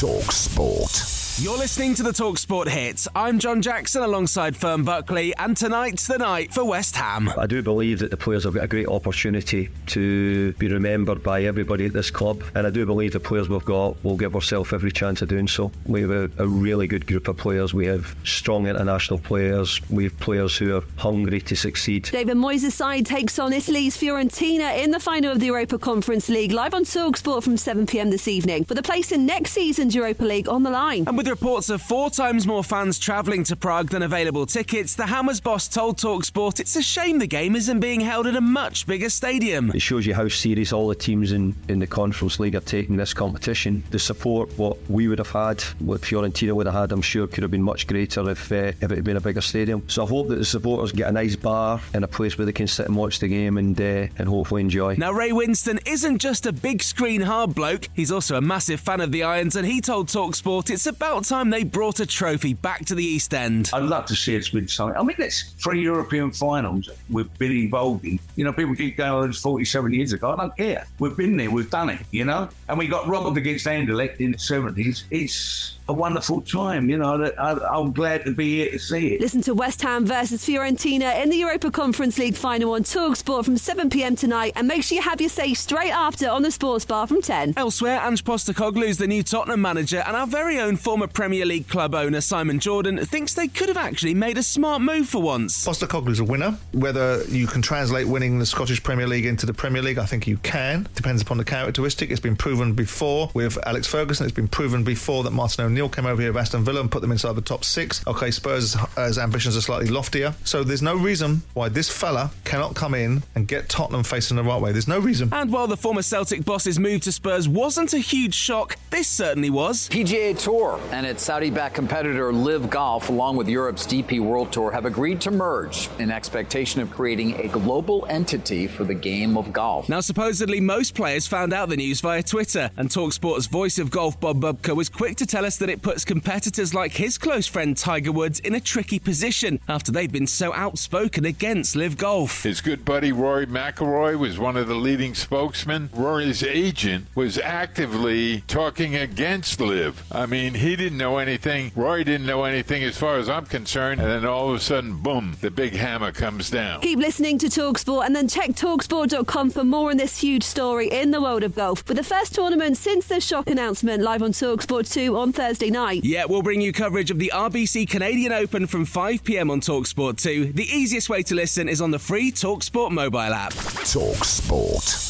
Talk Sport. You're listening to the Talksport hits. I'm John Jackson alongside Fern Buckley, and tonight's the night for West Ham. I do believe that the players have got a great opportunity to be remembered by everybody at this club, and I do believe the players we've got will give ourselves every chance of doing so. We have a, a really good group of players. We have strong international players. We have players who are hungry to succeed. David Moyes' side takes on Italy's Fiorentina in the final of the Europa Conference League, live on Talksport from 7pm this evening, with a place in next season's Europa League on the line. And with reports of four times more fans travelling to Prague than available tickets, the Hammers boss told Talksport it's a shame the game isn't being held in a much bigger stadium. It shows you how serious all the teams in, in the Conference League are taking this competition. The support what we would have had, what Fiorentina would have had, I'm sure could have been much greater if, uh, if it had been a bigger stadium. So I hope that the supporters get a nice bar and a place where they can sit and watch the game and, uh, and hopefully enjoy. Now, Ray Winstone isn't just a big screen hard bloke, he's also a massive fan of the Irons, and he told Talksport it's about time they brought a trophy back to the East End. I'd love to see us win something. I mean, that's three European finals we've been involved in. You know, people keep going, oh, it's 47 years ago. I don't care. We've been there, we've done it, you know? And we got robbed against Anderlecht in the 70s. It's a wonderful time, you know. That I, am glad to be here to see it. Listen to West Ham versus Fiorentina in the Europa Conference League final on Talksport from 7 pm tonight, and make sure you have your say straight after on the Sports Bar from 10. Elsewhere, Ange Postecoglou is the new Tottenham manager, and our very own former Premier League club owner Simon Jordan thinks they could have actually made a smart move for once. Postecoglou's a winner. Whether you can translate winning the Scottish Premier League into the Premier League, I think you can. Depends upon the characteristic. It's been proven before with Alex Ferguson. It's been proven before that Martin O'Neill came over here with Aston Villa and put them inside the top six. Okay, Spurs' uh, ambitions are slightly loftier. So there's no reason why this fella cannot come in and get Tottenham facing the right way. There's no reason. And while the former Celtic boss's move to Spurs wasn't a huge shock, this certainly was. PGA Tour and its Saudi backed competitor LIV Golf, along with Europe's DP World Tour, have agreed to merge in expectation of creating a global entity for the game of golf. Now, supposedly, most players found out the news via Twitter, and Talksport's voice of golf, Bob Bubka, was quick to tell us that it puts competitors like his close friend Tiger Woods in a tricky position after they've been so outspoken against LIV Golf. His good buddy Rory McIlroy was one of the leading spokesmen. Rory's agent was actively talking against LIV. I mean, he didn't know anything. Rory didn't know anything as far as I'm concerned. And then all of a sudden, boom, the big hammer comes down. Keep listening to Talksport and then check Talksport.com for more on this huge story in the world of golf. With the first tournament since the shock announcement live on Talksport 2 on Thursday night. Yeah, we'll bring you coverage of the RBC Canadian Open from 5 pm on Talksport 2. The easiest way to listen is on the free Talksport mobile app. Talksport.